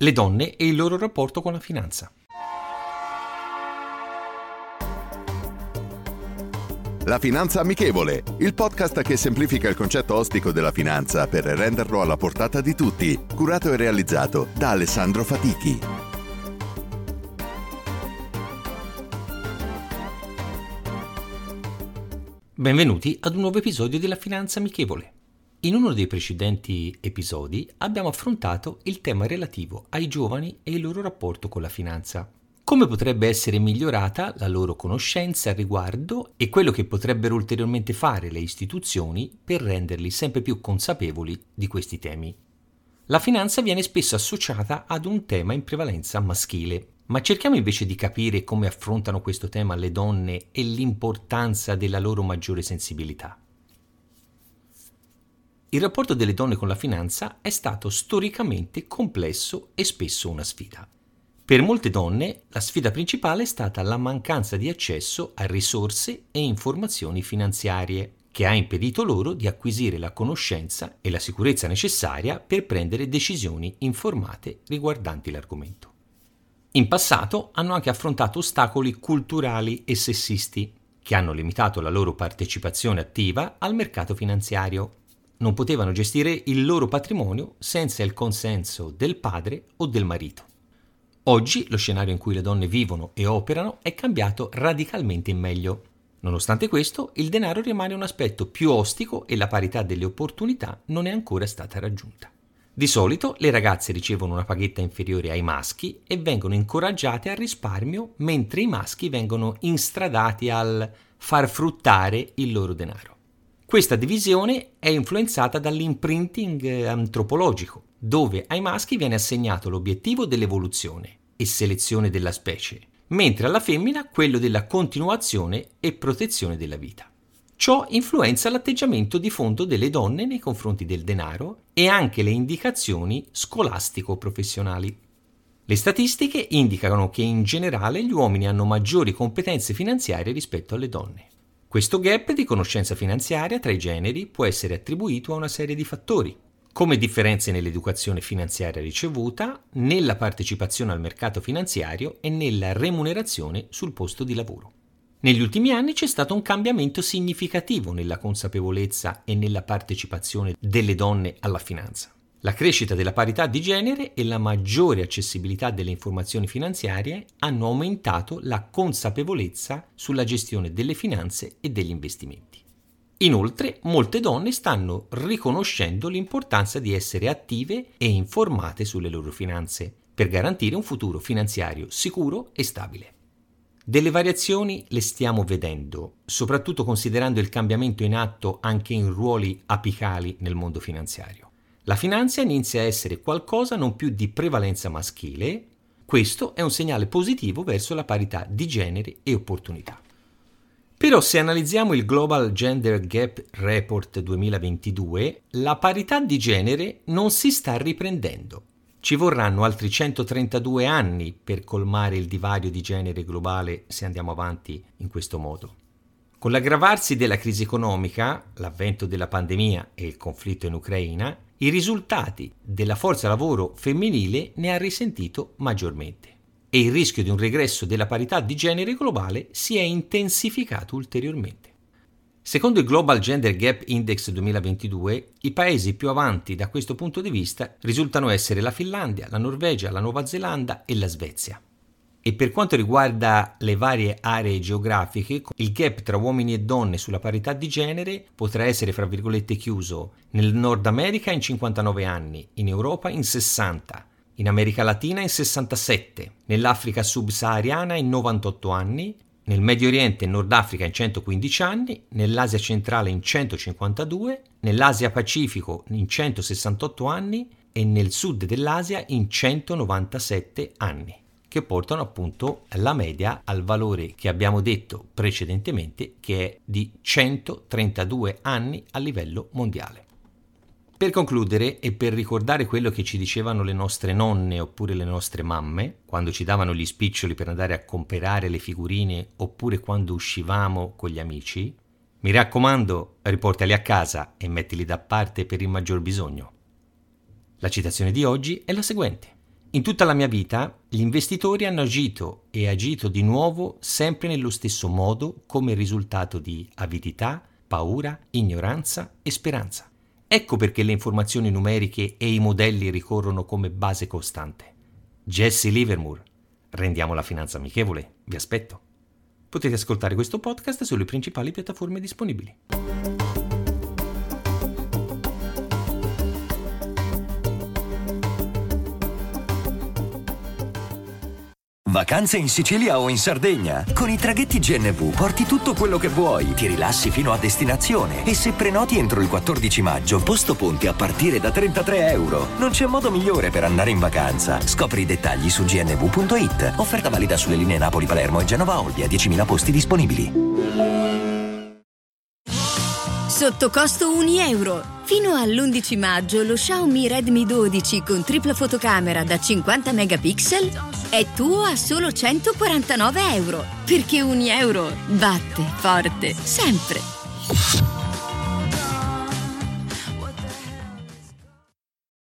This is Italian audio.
Le donne e il loro rapporto con la finanza. La Finanza Amichevole, il podcast che semplifica il concetto ostico della finanza per renderlo alla portata di tutti, curato e realizzato da Alessandro Fatichi. Benvenuti ad un nuovo episodio della Finanza Amichevole. In uno dei precedenti episodi abbiamo affrontato il tema relativo ai giovani e il loro rapporto con la finanza. Come potrebbe essere migliorata la loro conoscenza al riguardo e quello che potrebbero ulteriormente fare le istituzioni per renderli sempre più consapevoli di questi temi. La finanza viene spesso associata ad un tema in prevalenza maschile, ma cerchiamo invece di capire come affrontano questo tema le donne e l'importanza della loro maggiore sensibilità. Il rapporto delle donne con la finanza è stato storicamente complesso e spesso una sfida. Per molte donne la sfida principale è stata la mancanza di accesso a risorse e informazioni finanziarie, che ha impedito loro di acquisire la conoscenza e la sicurezza necessaria per prendere decisioni informate riguardanti l'argomento. In passato hanno anche affrontato ostacoli culturali e sessisti, che hanno limitato la loro partecipazione attiva al mercato finanziario. Non potevano gestire il loro patrimonio senza il consenso del padre o del marito. Oggi lo scenario in cui le donne vivono e operano è cambiato radicalmente in meglio. Nonostante questo, il denaro rimane un aspetto più ostico e la parità delle opportunità non è ancora stata raggiunta. Di solito le ragazze ricevono una paghetta inferiore ai maschi e vengono incoraggiate al risparmio, mentre i maschi vengono instradati al far fruttare il loro denaro. Questa divisione è influenzata dall'imprinting antropologico, dove ai maschi viene assegnato l'obiettivo dell'evoluzione e selezione della specie, mentre alla femmina quello della continuazione e protezione della vita. Ciò influenza l'atteggiamento di fondo delle donne nei confronti del denaro e anche le indicazioni scolastico-professionali. Le statistiche indicano che in generale gli uomini hanno maggiori competenze finanziarie rispetto alle donne. Questo gap di conoscenza finanziaria tra i generi può essere attribuito a una serie di fattori, come differenze nell'educazione finanziaria ricevuta, nella partecipazione al mercato finanziario e nella remunerazione sul posto di lavoro. Negli ultimi anni c'è stato un cambiamento significativo nella consapevolezza e nella partecipazione delle donne alla finanza. La crescita della parità di genere e la maggiore accessibilità delle informazioni finanziarie hanno aumentato la consapevolezza sulla gestione delle finanze e degli investimenti. Inoltre, molte donne stanno riconoscendo l'importanza di essere attive e informate sulle loro finanze per garantire un futuro finanziario sicuro e stabile. Delle variazioni le stiamo vedendo, soprattutto considerando il cambiamento in atto anche in ruoli apicali nel mondo finanziario. La finanza inizia a essere qualcosa non più di prevalenza maschile, questo è un segnale positivo verso la parità di genere e opportunità. Però se analizziamo il Global Gender Gap Report 2022, la parità di genere non si sta riprendendo. Ci vorranno altri 132 anni per colmare il divario di genere globale se andiamo avanti in questo modo. Con l'aggravarsi della crisi economica, l'avvento della pandemia e il conflitto in Ucraina, i risultati della forza lavoro femminile ne ha risentito maggiormente e il rischio di un regresso della parità di genere globale si è intensificato ulteriormente. Secondo il Global Gender Gap Index 2022, i paesi più avanti da questo punto di vista risultano essere la Finlandia, la Norvegia, la Nuova Zelanda e la Svezia. E per quanto riguarda le varie aree geografiche, il gap tra uomini e donne sulla parità di genere potrà essere, fra virgolette, chiuso nel Nord America in 59 anni, in Europa in 60, in America Latina in 67, nell'Africa subsahariana in 98 anni nel Medio Oriente e Nord Africa in 115 anni, nell'Asia centrale in 152, nell'Asia Pacifico in 168 anni e nel sud dell'Asia in 197 anni, che portano appunto la media al valore che abbiamo detto precedentemente che è di 132 anni a livello mondiale. Per concludere e per ricordare quello che ci dicevano le nostre nonne oppure le nostre mamme, quando ci davano gli spiccioli per andare a comprare le figurine oppure quando uscivamo con gli amici, mi raccomando, riportali a casa e mettili da parte per il maggior bisogno. La citazione di oggi è la seguente. In tutta la mia vita gli investitori hanno agito e agito di nuovo sempre nello stesso modo come risultato di avidità, paura, ignoranza e speranza. Ecco perché le informazioni numeriche e i modelli ricorrono come base costante. Jesse Livermore. Rendiamo la finanza amichevole. Vi aspetto. Potete ascoltare questo podcast sulle principali piattaforme disponibili. Vacanze in Sicilia o in Sardegna? Con i traghetti GNV porti tutto quello che vuoi, ti rilassi fino a destinazione e se prenoti entro il 14 maggio, posto ponti a partire da 33 euro. Non c'è modo migliore per andare in vacanza. Scopri i dettagli su gnv.it. Offerta valida sulle linee Napoli-Palermo e Genova-Olbia, 10.000 posti disponibili. Sotto costo 1 euro. Fino all'11 maggio lo Xiaomi Redmi 12 con tripla fotocamera da 50 megapixel è tuo a solo 149 euro. Perché 1 euro batte forte sempre.